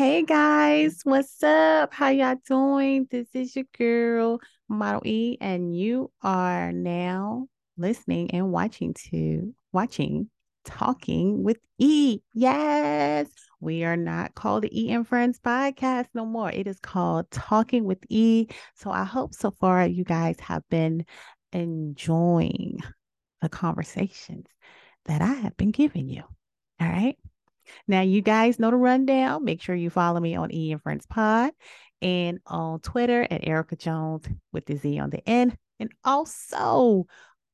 Hey guys, what's up? How y'all doing? This is your girl, Model E, and you are now listening and watching to watching Talking with E. Yes, we are not called the E and Friends podcast no more. It is called Talking with E. So I hope so far you guys have been enjoying the conversations that I have been giving you. All right. Now, you guys know the rundown. Make sure you follow me on E and Friends Pod and on Twitter at Erica Jones with the Z on the end. And also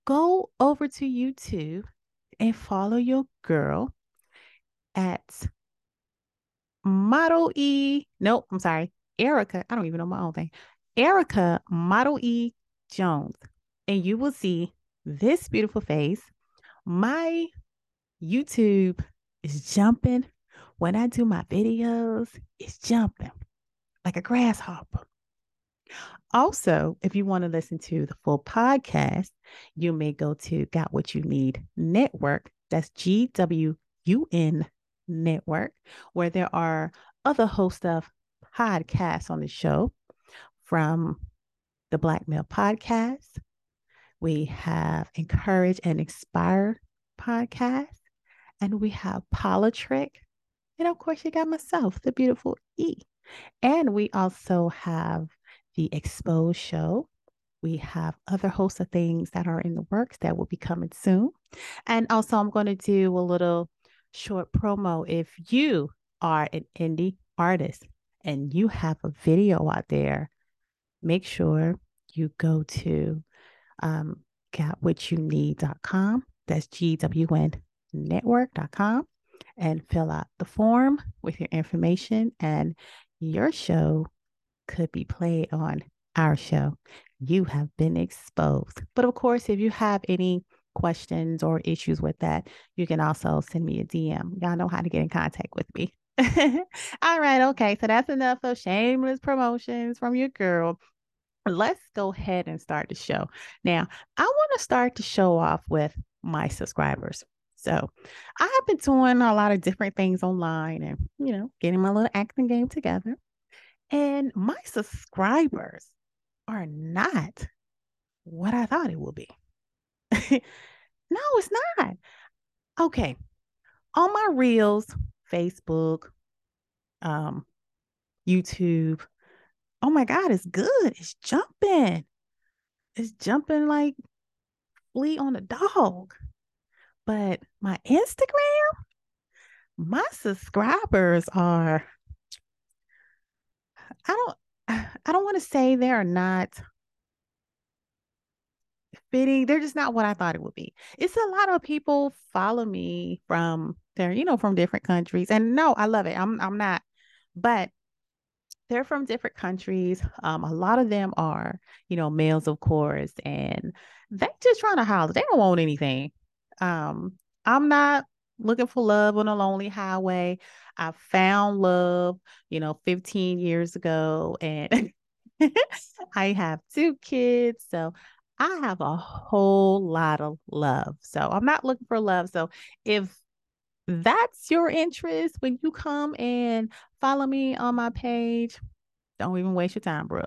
go over to YouTube and follow your girl at Model E. Nope, I'm sorry. Erica. I don't even know my own thing. Erica Model E Jones. And you will see this beautiful face. My YouTube is jumping. When I do my videos, it's jumping like a grasshopper. Also, if you want to listen to the full podcast, you may go to Got What You Need Network. That's GWUN Network, where there are other hosts of podcasts on the show from the Black Male Podcast. We have Encourage and Inspire podcast and we have Politrick. And of course, you got myself, the beautiful E. And we also have the Expose Show. We have other hosts of things that are in the works that will be coming soon. And also, I'm going to do a little short promo. If you are an indie artist and you have a video out there, make sure you go to um, gotwhatyouneed.com. That's G W N network.com and fill out the form with your information, and your show could be played on our show. You have been exposed. But of course, if you have any questions or issues with that, you can also send me a DM. Y'all know how to get in contact with me. All right, okay. So that's enough of shameless promotions from your girl. Let's go ahead and start the show. Now, I want to start the show off with my subscribers. So I have been doing a lot of different things online and, you know, getting my little acting game together. And my subscribers are not what I thought it would be. no, it's not. Okay. On my reels, Facebook, um, YouTube, oh my God, it's good. It's jumping. It's jumping like flea on a dog. But my Instagram, my subscribers are I don't I don't want to say they're not fitting. They're just not what I thought it would be. It's a lot of people follow me from they're, you know, from different countries. And no, I love it. I'm I'm not, but they're from different countries. Um, a lot of them are, you know, males, of course, and they just trying to holler. They don't want anything. Um, I'm not looking for love on a lonely highway. I found love, you know, 15 years ago, and I have two kids. So I have a whole lot of love. So I'm not looking for love. So if that's your interest when you come and follow me on my page, don't even waste your time, bro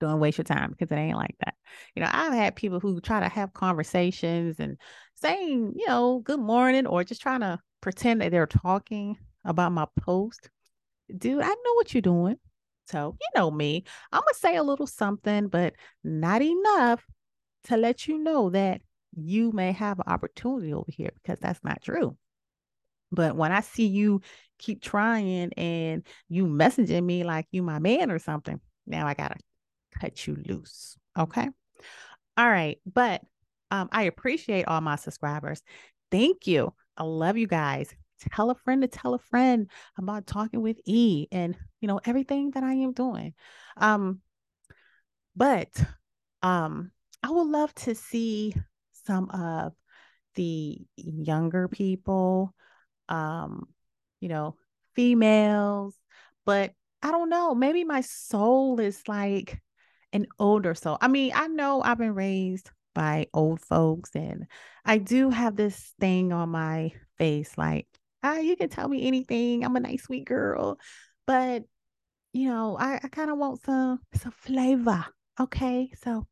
don't waste your time because it ain't like that. You know, I've had people who try to have conversations and saying, you know, good morning or just trying to pretend that they're talking about my post. Dude, I know what you're doing. So, you know me. I'm going to say a little something, but not enough to let you know that you may have an opportunity over here because that's not true. But when I see you keep trying and you messaging me like you my man or something, now I gotta cut you loose. Okay. All right. But um, I appreciate all my subscribers. Thank you. I love you guys. Tell a friend to tell a friend about talking with E and you know everything that I am doing. Um, but um, I would love to see some of the younger people, um, you know, females, but I don't know. Maybe my soul is like an older soul. I mean, I know I've been raised by old folks, and I do have this thing on my face like, ah, you can tell me anything. I'm a nice, sweet girl. but you know, I, I kind of want some some flavor. Okay, so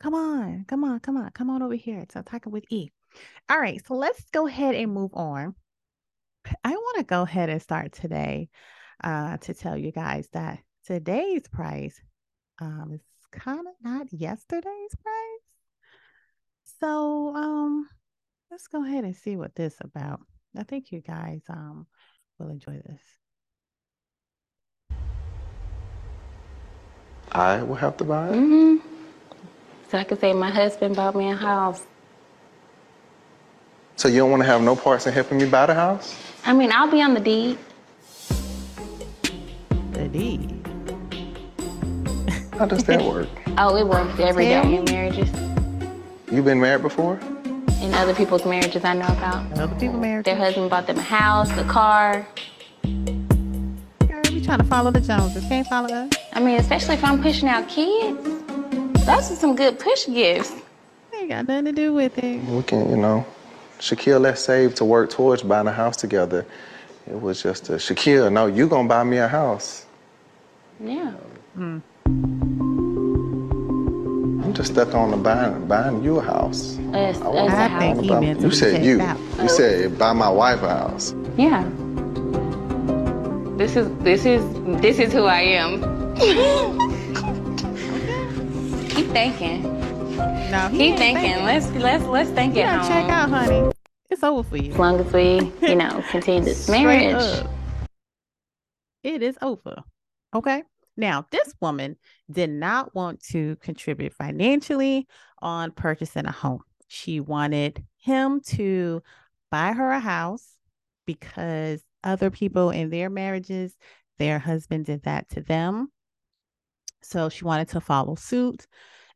come on, come on, come on, come on over here. So talking with E. All right, so let's go ahead and move on. I want to go ahead and start today uh, to tell you guys that today's price um, is kind of not yesterday's price. So um, let's go ahead and see what this about. I think you guys um, will enjoy this. I will have to buy it. hmm So I could say my husband bought me a house. So you don't want to have no parts in helping me buy the house? I mean, I'll be on the deed. The deed. How does that work? Oh, it works every day Tell in marriages. You been married before? In other people's marriages I know about. Other people married. Their husband bought them a house, a car. Girl, we trying to follow the Joneses. Can't follow us. I mean, especially if I'm pushing out kids. Those are some good push gifts. Ain't got nothing to do with it. We can, you know, Shaquille let's save to work towards buying a house together. It was just a Shaquille, no, you gonna buy me a house. Yeah. Hmm. I'm just stuck on the buying, buying you a house. Us, I want- us a I house. think he meant to you said you. out. You said buy my wife a house. Yeah. This is this is this is who I am. Keep thinking. No, he Keep ain't thinking. Let's let's let's think You it gotta check out, honey. It's over for you. As long as we, you know, continue this marriage. up. It is over. Okay. Now, this woman did not want to contribute financially on purchasing a home. She wanted him to buy her a house because other people in their marriages, their husband did that to them. So she wanted to follow suit.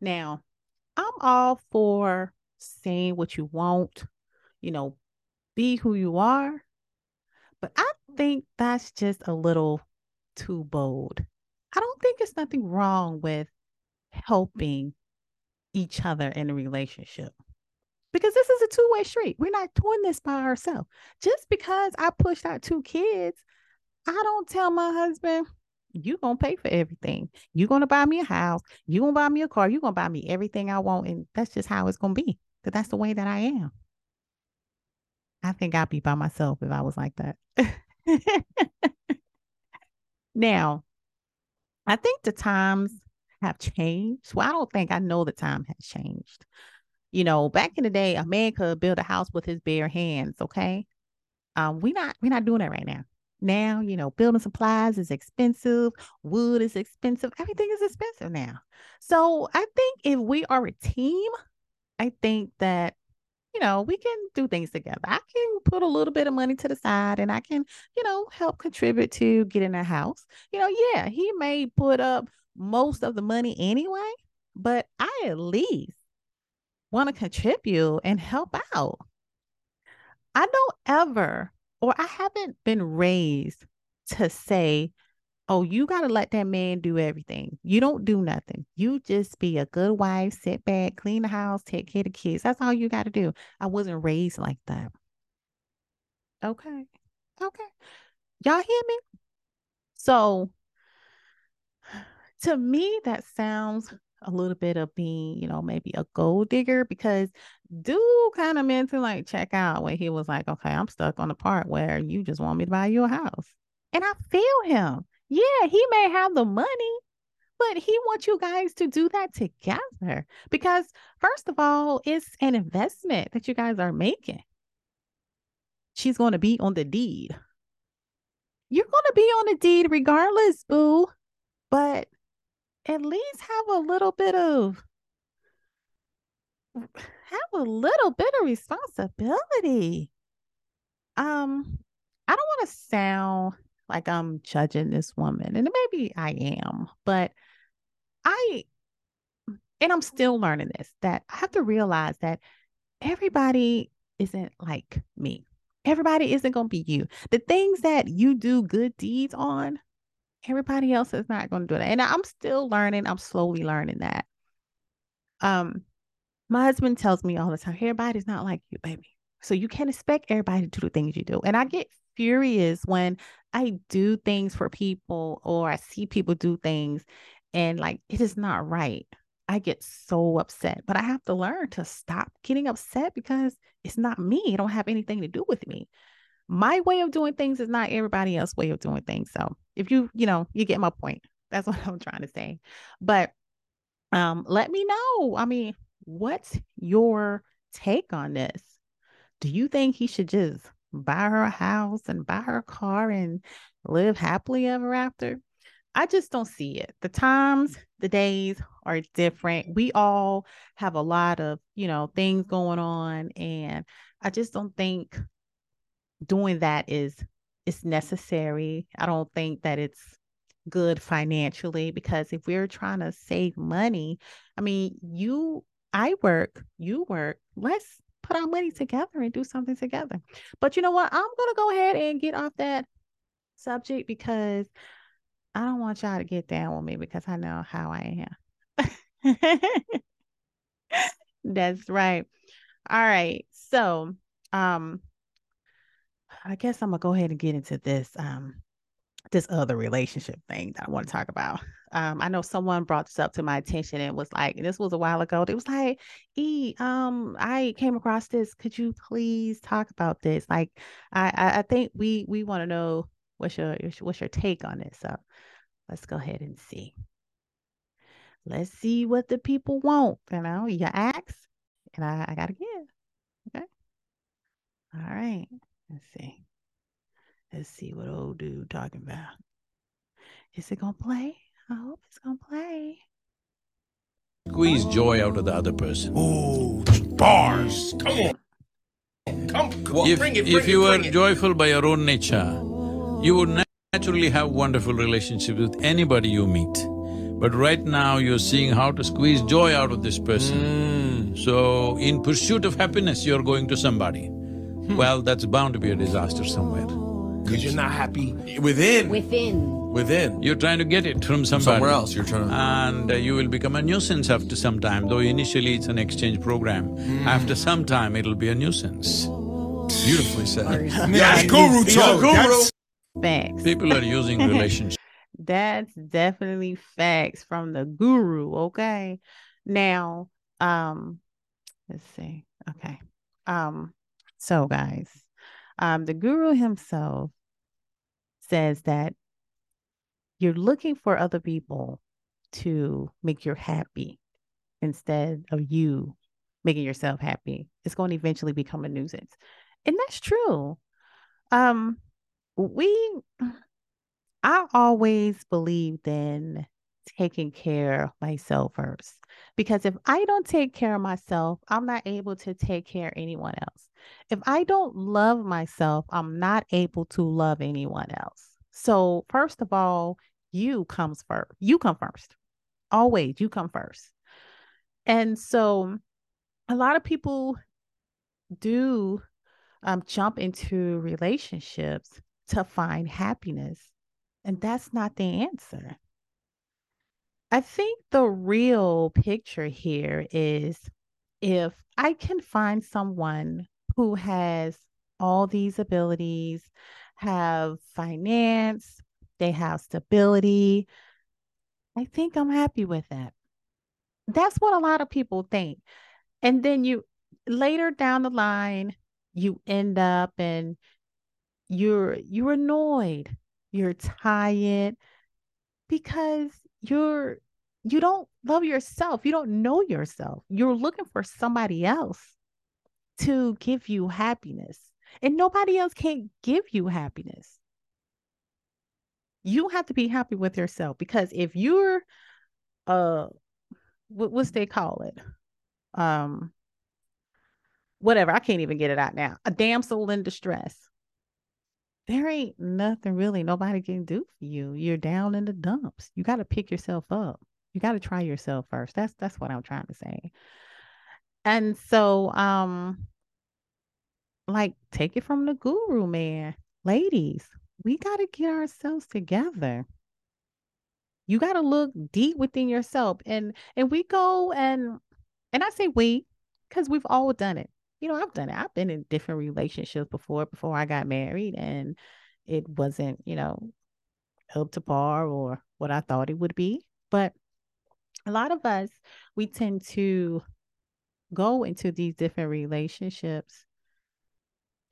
Now, I'm all for saying what you want, you know, be who you are. But I think that's just a little too bold. I don't think it's nothing wrong with helping each other in a relationship because this is a two way street. We're not doing this by ourselves. Just because I pushed out two kids, I don't tell my husband, you're going to pay for everything. You're going to buy me a house. You're going to buy me a car. You're going to buy me everything I want. And that's just how it's going to be because that's the way that I am. I think I'd be by myself if I was like that. now, I think the times have changed. Well, I don't think I know the time has changed. You know, back in the day, a man could build a house with his bare hands. Okay, um, we not we're not doing that right now. Now, you know, building supplies is expensive. Wood is expensive. Everything is expensive now. So I think if we are a team, I think that you know, we can do things together. I can put a little bit of money to the side and I can, you know, help contribute to getting a house. You know, yeah, he may put up most of the money anyway, but I at least want to contribute and help out. I don't ever, or I haven't been raised to say, oh, you got to let that man do everything. You don't do nothing. You just be a good wife, sit back, clean the house, take care of the kids. That's all you got to do. I wasn't raised like that. Okay. Okay. Y'all hear me? So, to me, that sounds a little bit of being, you know, maybe a gold digger because dude kind of meant to like check out when he was like, okay, I'm stuck on the part where you just want me to buy you a house. And I feel him. Yeah, he may have the money, but he wants you guys to do that together because, first of all, it's an investment that you guys are making. She's going to be on the deed. You're going to be on the deed regardless, boo. But at least have a little bit of have a little bit of responsibility. Um, I don't want to sound like I'm judging this woman, and maybe I am, but I and I'm still learning this that I have to realize that everybody isn't like me. Everybody isn't going to be you. The things that you do good deeds on, everybody else is not going to do that. And I'm still learning. I'm slowly learning that. Um, my husband tells me all the time, everybody's not like you, baby. So you can't expect everybody to do the things you do. And I get furious when I do things for people or I see people do things and like it is not right. I get so upset, but I have to learn to stop getting upset because it's not me. It don't have anything to do with me. My way of doing things is not everybody else's way of doing things. So if you, you know, you get my point. That's what I'm trying to say. But um, let me know. I mean, what's your take on this? Do you think he should just buy her a house and buy her a car and live happily ever after? I just don't see it. The times, the days are different. We all have a lot of, you know, things going on and I just don't think doing that is is necessary. I don't think that it's good financially because if we're trying to save money, I mean, you I work, you work, let's put our money together and do something together. But you know what? I'm going to go ahead and get off that subject because I don't want y'all to get down with me because I know how I am. That's right. All right. So, um, I guess I'm gonna go ahead and get into this um this other relationship thing that I want to talk about. Um, I know someone brought this up to my attention and was like, this was a while ago. It was like, E, um, I came across this. Could you please talk about this? Like, I I, I think we we want to know what's your what's your take on it. So let's go ahead and see. Let's see what the people want. You know, you ask, and I, I gotta give. Okay. All right. Let's see. Let's see what old dude talking about. Is it gonna play? I hope it's gonna play. Squeeze joy out of the other person. Ooh, bars. Come on. Come, come on. If, bring it, if you it, were it. joyful by your own nature, you would naturally have wonderful relationships with anybody you meet. But right now, you're seeing how to squeeze joy out of this person. Mm. So, in pursuit of happiness, you're going to somebody. Hmm. Well, that's bound to be a disaster somewhere. Because you're not happy within. Within. Within. You're trying to get it from somebody. Somewhere else, you're trying to- And uh, you will become a nuisance after some time, though initially it's an exchange program. After some time, it'll be a nuisance. Beautifully said. Yeah, guru talk. Guru. Facts. People are using relationships. That's definitely facts from the guru, okay? Now, um let's see. Okay. Um so guys, um the guru himself says that you're looking for other people to make you happy instead of you making yourself happy. It's going to eventually become a nuisance. And that's true. Um we I always believed in taking care of myself first because if I don't take care of myself, I'm not able to take care of anyone else. If I don't love myself, I'm not able to love anyone else. So, first of all, you comes first. You come first. Always, you come first. And so, a lot of people do um, jump into relationships to find happiness and that's not the answer. I think the real picture here is if I can find someone who has all these abilities, have finance, they have stability, I think I'm happy with that. That's what a lot of people think. And then you later down the line, you end up and you're you're annoyed you're tired because you're you don't love yourself you don't know yourself you're looking for somebody else to give you happiness and nobody else can give you happiness you have to be happy with yourself because if you're uh what, what's they call it um whatever i can't even get it out now a damsel in distress there ain't nothing really nobody can do for you. You're down in the dumps. You got to pick yourself up. You got to try yourself first. That's that's what I'm trying to say. And so um like take it from the guru man. Ladies, we got to get ourselves together. You got to look deep within yourself and and we go and and I say we cuz we've all done it. you know, I've done it. I've been in different relationships before before I got married and it wasn't, you know, up to par or what I thought it would be. But a lot of us, we tend to go into these different relationships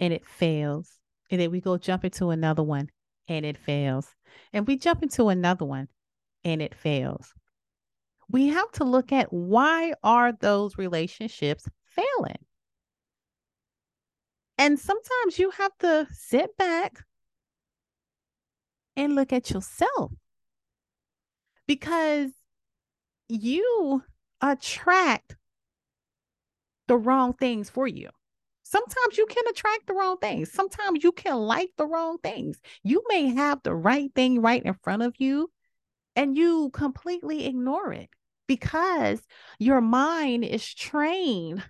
and it fails. And then we go jump into another one and it fails. And we jump into another one and it fails. We have to look at why are those relationships failing? And sometimes you have to sit back and look at yourself because you attract the wrong things for you. Sometimes you can attract the wrong things. Sometimes you can like the wrong things. You may have the right thing right in front of you and you completely ignore it because your mind is trained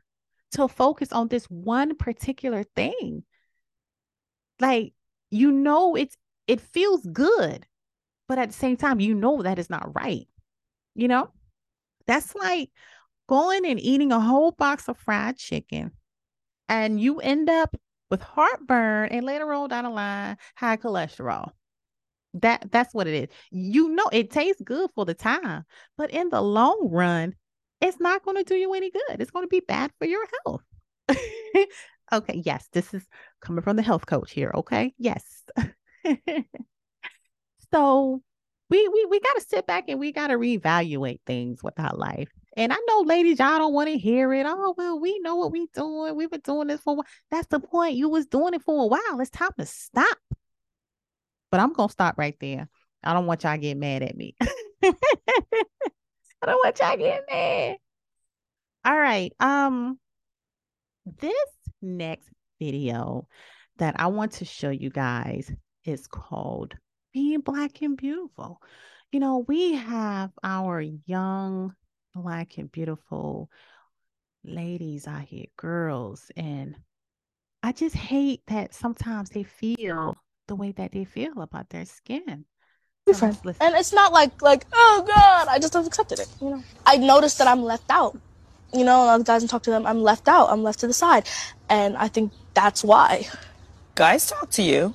to focus on this one particular thing. Like, you know, it's it feels good, but at the same time, you know that is not right. You know, that's like going and eating a whole box of fried chicken and you end up with heartburn and later on down the line, high cholesterol. That that's what it is. You know it tastes good for the time, but in the long run, it's not going to do you any good. It's going to be bad for your health. okay, yes, this is coming from the health coach here, okay? Yes. so we we we got to sit back and we got to reevaluate things with our life. And I know, ladies, y'all don't want to hear it. Oh, well, we know what we doing. We've been doing this for a while. That's the point. You was doing it for a while. It's time to stop. But I'm gonna stop right there. I don't want y'all get mad at me. I don't want y'all get mad. All right. Um, this next video that I want to show you guys is called Being Black and Beautiful. You know, we have our young black and beautiful ladies out here, girls, and I just hate that sometimes they feel the way that they feel about their skin. So and it's not like like oh god, I just have accepted it. You know, I noticed that I'm left out. You know, other guys and talk to them, I'm left out. I'm left to the side, and I think that's why. Guys talk to you.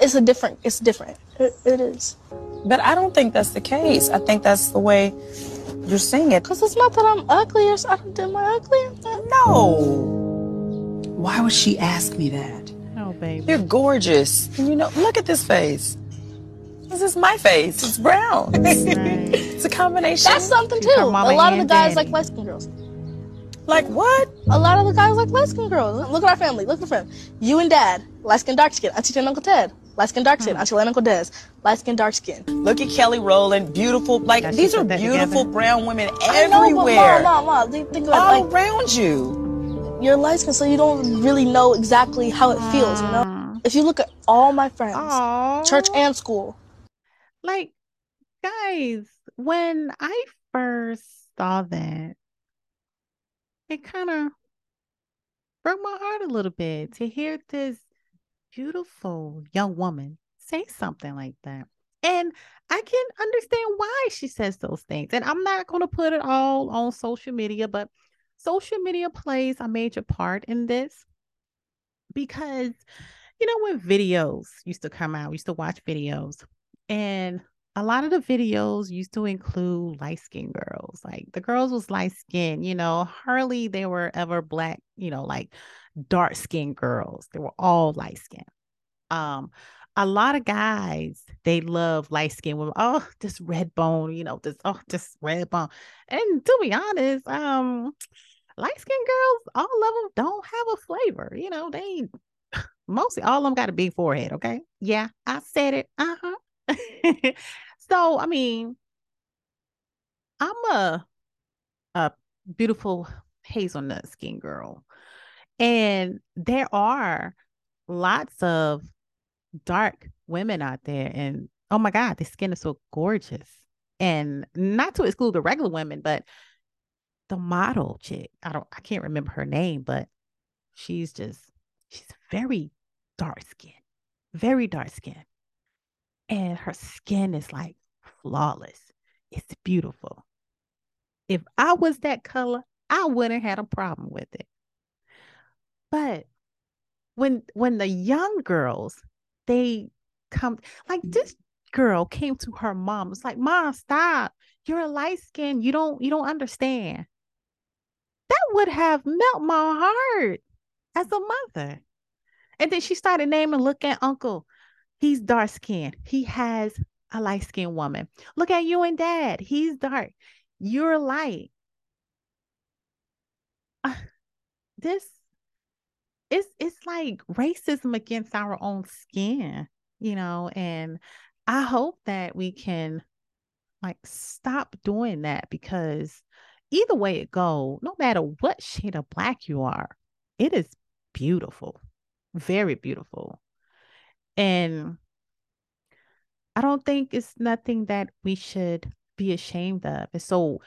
It's a different. It's different. it, it is. But I don't think that's the case. I think that's the way you're saying it. Because it's not that I'm ugly or I don't do my ugly. No. Why would she ask me that? Oh, baby. You're gorgeous. And you know, look at this face. This is my face. It's brown. Right. it's a combination. That's something too. A lot of the guys daddy. like light skin girls. Like what? A lot of the guys like light skin girls. Look at our family. Look at the family. You and dad, light skin, dark skin. Auntie and Uncle Ted. Light skin, dark skin. Hmm. Auntie and Uncle Des. Light skin, dark skin. Look at Kelly Rowland. Beautiful. Like, these are beautiful together. brown women everywhere. I know, but mom, mom, mom. Think about All like, around you. You're light skin, so you don't really know exactly how it feels, you know? Hmm. If you look at all my friends, Aww. church and school. Like, guys, when I first saw that, it kind of broke my heart a little bit to hear this beautiful young woman say something like that. And I can understand why she says those things. And I'm not going to put it all on social media, but social media plays a major part in this because, you know, when videos used to come out, we used to watch videos, and a lot of the videos used to include light skinned girls. Like the girls was light skinned, you know, hardly they were ever black, you know, like dark skinned girls. They were all light skinned. Um, a lot of guys they love light skinned women. Oh, this red bone, you know, this oh, this red bone. And to be honest, um, light skinned girls, all of them don't have a flavor. You know, they mostly all of them got a big forehead. Okay, yeah, I said it. Uh huh. so I mean, I'm a a beautiful hazelnut skin girl. And there are lots of dark women out there. And oh my God, the skin is so gorgeous. And not to exclude the regular women, but the model chick, I don't I can't remember her name, but she's just she's very dark skin, very dark skin. And her skin is like flawless. It's beautiful. If I was that color, I wouldn't have had a problem with it. But when when the young girls they come like this girl came to her mom was like mom stop you're a light skin you don't you don't understand that would have melt my heart as a mother and then she started naming look at uncle he's dark skinned. He has a light skinned woman. Look at you and dad. He's dark. You're light. Uh, this it's it's like racism against our own skin, you know, and I hope that we can like stop doing that because either way it go, no matter what shade of black you are, it is beautiful. Very beautiful. And I don't think it's nothing that we should be ashamed of. And so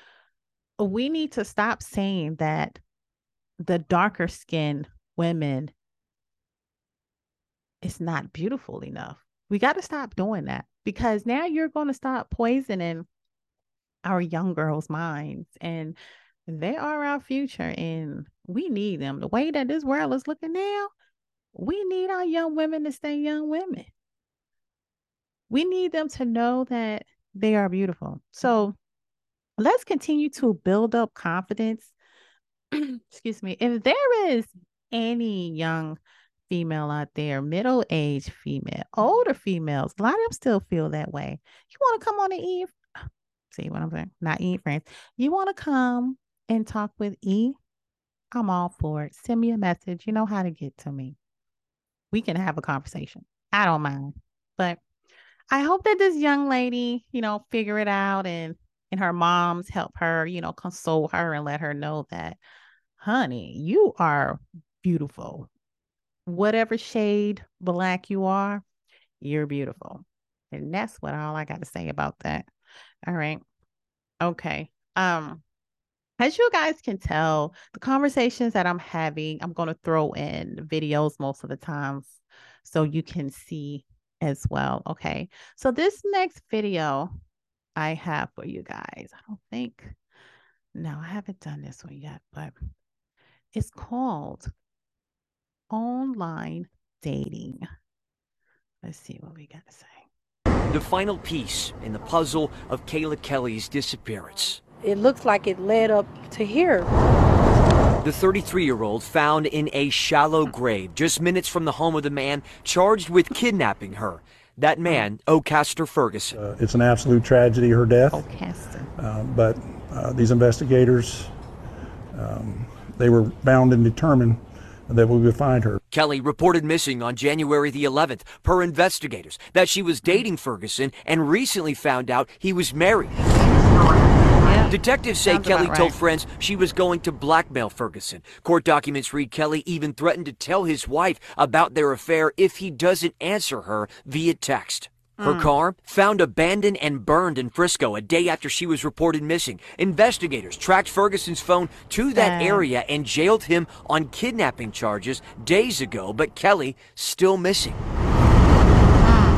uh, we need to stop saying that the darker skin women is not beautiful enough. We got to stop doing that because now you're going to stop poisoning our young girls' minds and they are our future and we need them. The way that this world is looking now, we need our young women to stay young women. We need them to know that they are beautiful. So let's continue to build up confidence. Excuse me. If there is any young female out there, middle aged female, older females, a lot of them still feel that way. You want to come on the Eve? See what I'm saying? Not Eve friends. You want to come and talk with E? I'm all for it. Send me a message. You know how to get to me. We can have a conversation. I don't mind. But I hope that this young lady, you know, figure it out and and her moms help her, you know, console her and let her know that, honey, you are beautiful. Whatever shade black you are, you're beautiful. And that's what all I got to say about that. All right. Okay. Um, as you guys can tell, the conversations that I'm having, I'm going to throw in videos most of the times so you can see as well. Okay. So this next video I have for you guys, I don't think, no, I haven't done this one yet, but it's called online dating. Let's see what we got to say. The final piece in the puzzle of Kayla Kelly's disappearance. It looks like it led up to here. The 33 year old found in a shallow grave just minutes from the home of the man charged with kidnapping her. That man, Ocaster Ferguson. Uh, it's an absolute tragedy, her death. Ocaster. Uh, but uh, these investigators, um, they were bound and determined that we would find her. Kelly reported missing on January the 11th per investigators that she was dating Ferguson and recently found out he was married. Detectives say Sounds Kelly about told right. friends she was going to blackmail Ferguson. Court documents read Kelly even threatened to tell his wife about their affair if he doesn't answer her via text. Her Mm. car found abandoned and burned in Frisco a day after she was reported missing. Investigators tracked Ferguson's phone to that Sad. area and jailed him on kidnapping charges days ago, but Kelly still missing.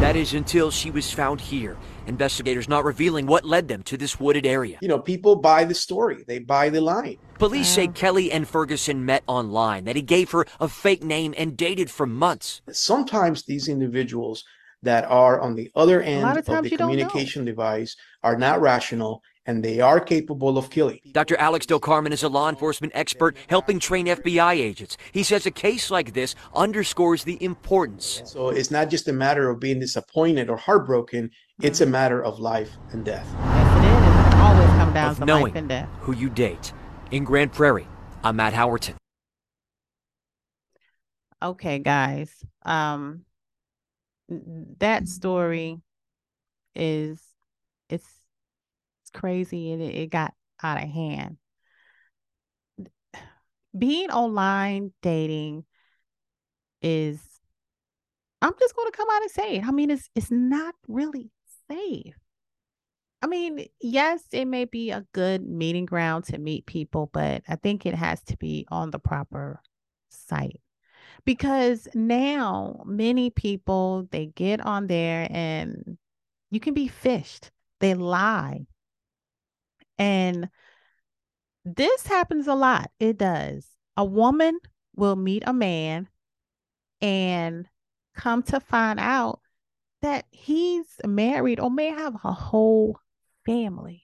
That is until she was found here. Investigators not revealing what led them to this wooded area. You know, people buy the story, they buy the line. Police say Kelly and Ferguson met online, that he gave her a fake name and dated for months. Sometimes these individuals that are on the other end of of, the you don't know. communication device are not rational and they are capable of killing. Dr. Alex Del Carmen is a law enforcement expert helping train FBI agents. He says a case like this underscores the importance So it's not just a matter of being disappointed or heartbroken, it's a Mm-hmm. matter of life and death. Yes, it is. It always come down of to knowing life and death. who you date. In Grand Prairie, I'm Matt Howerton. Okay, guys. Um that story is it's it's crazy and it, it got out of hand. Being online dating is I'm just going to come out and say it. I mean, it's it's not really safe. I mean, yes, it may be a good meeting ground to meet people, but I think it has to be on the proper site. Because now many people they get on there and you can be fished they lie. And this happens a lot it does. A woman will meet a man and come to find out that he's married or may have a whole family.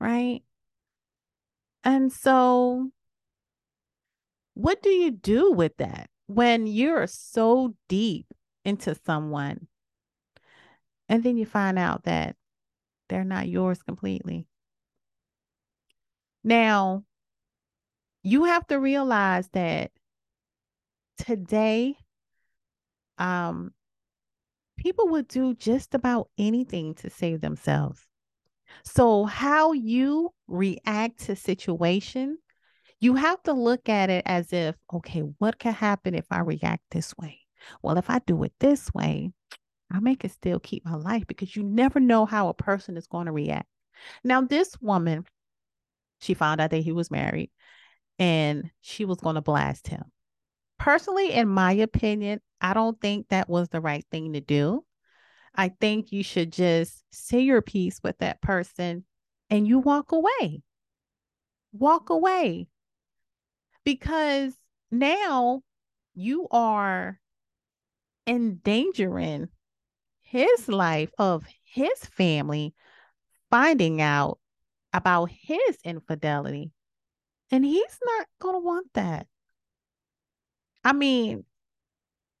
Right? And so, what do you do with that when you're so deep into someone and then you find out that they're not yours completely? Now, you have to realize that today, um, people would do just about anything to save themselves. So, how you react to situation, you have to look at it as if, okay, what could happen if I react this way? Well, if I do it this way, I may can still keep my life because you never know how a person is going to react. Now, this woman, she found out that he was married and she was going to blast him. Personally, in my opinion, I don't think that was the right thing to do. I think you should just say your piece with that person and you walk away. Walk away. Because now you are endangering his life of his family finding out about his infidelity. And he's not going to want that. I mean,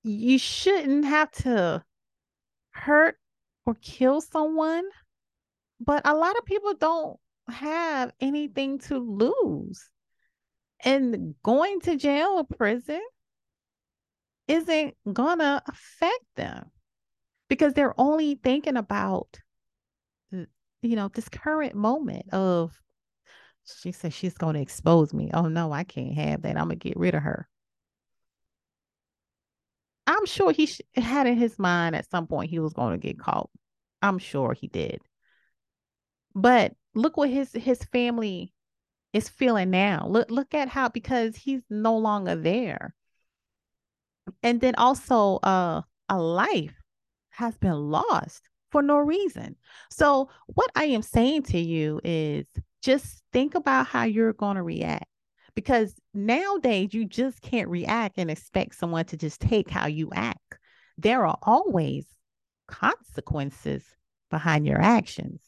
you shouldn't have to hurt or kill someone, but a lot of people don't have anything to lose. And going to jail or prison isn't gonna affect them because they're only thinking about you know this current moment of she said she's to expose me. Oh no i can't have that. I'm gonna get rid of her I'm sure he had in his mind at some point he was going to get caught. I'm sure he did. But look what his his family is feeling now. Look look at how because he's no longer there. And then also uh a life has been lost for no reason. So what I am saying to you is just think about how you're going to react because nowadays you just can't react and expect someone to just take how you act. There are always consequences behind your actions.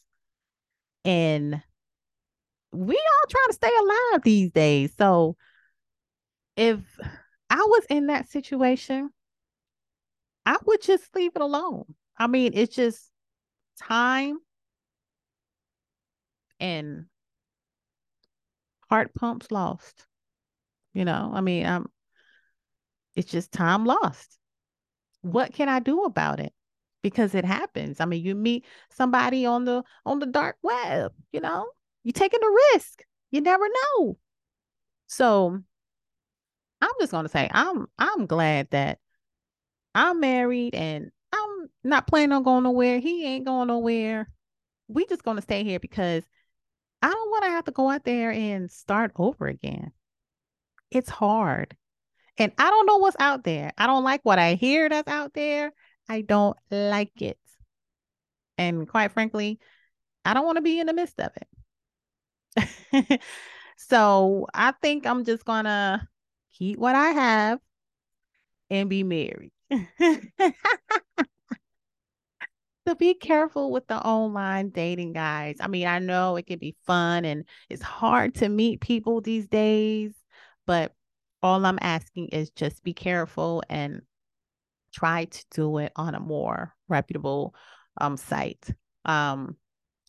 And we all try to stay alive these days. So if I was in that situation, I would just leave it alone. I mean, it's just time and heart pumps lost. You know, I mean, um, it's just time lost. What can I do about it? Because it happens. I mean, you meet somebody on the on the dark web, you know, you're taking a risk. You never know. So I'm just gonna say I'm I'm glad that I'm married and I'm not planning on going nowhere. He ain't going nowhere. We just gonna stay here because I don't want to have to go out there and start over again. It's hard. And I don't know what's out there. I don't like what I hear that's out there. I don't like it. And quite frankly, I don't want to be in the midst of it. so I think I'm just going to keep what I have and be married. Be careful with the online dating, guys. I mean, I know it can be fun and it's hard to meet people these days, but all I'm asking is just be careful and try to do it on a more reputable um, site. Um,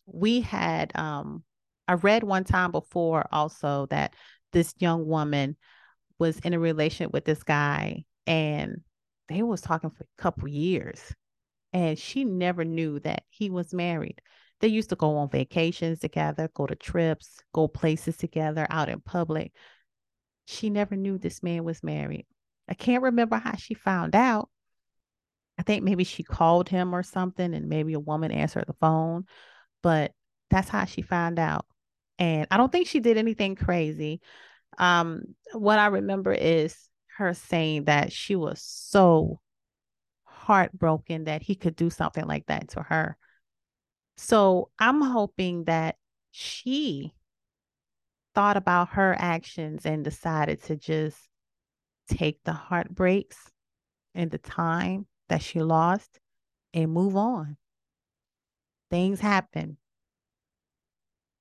we had um, I read one time before also that this young woman was in a relationship with this guy and they was talking for a couple years and she never knew that he was married. They used to go on vacations together, go to trips, go places together out in public. She never knew this man was married. I can't remember how she found out. I think maybe she called him or something, and maybe a woman answered the phone, but that's how she found out. And I don't think she did anything crazy. Um, what I remember is her saying that she was so heartbroken that he could do something like that to her. So I'm hoping that she thought about her actions and decided to just take the heartbreaks and the time that she lost and move on. Things happen.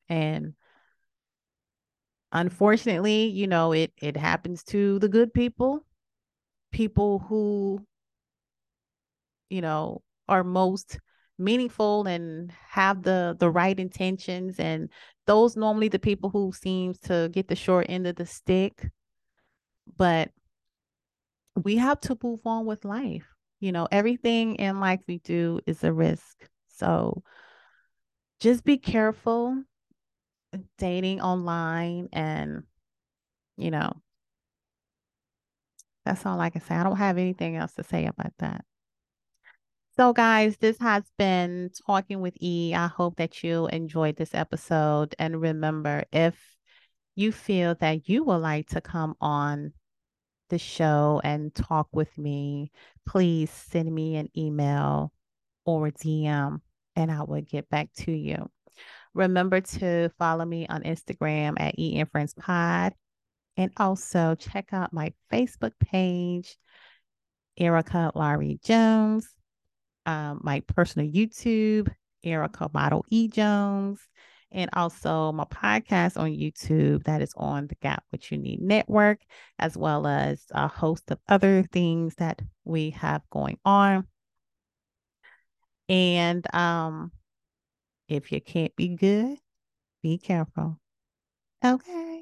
And unfortunately, you know, it it happens to the good people, people who you know, are most meaningful and have the the right intentions and those normally the people who seems to get the short end of the stick. But we have to move on with life. You know everything in life we do is a risk. So just be careful dating online and you know that's all i can say. I don't have anything else to say about that so, guys, this has been Talking with E. I hope that you enjoyed this episode. And remember, if you feel that you would like to come on the show and talk with me, please send me an email or a DM and I will get back to you. Remember to follow me on Instagram at E and Friends Pod. And also check out my Facebook page, Erica Laurie Jones um, my personal YouTube, Erica Model E Jones, and also my podcast on YouTube that is on the Got What You Need Network, as well as a host of other things that we have going on. And um, if you can't be good, be careful. Okay.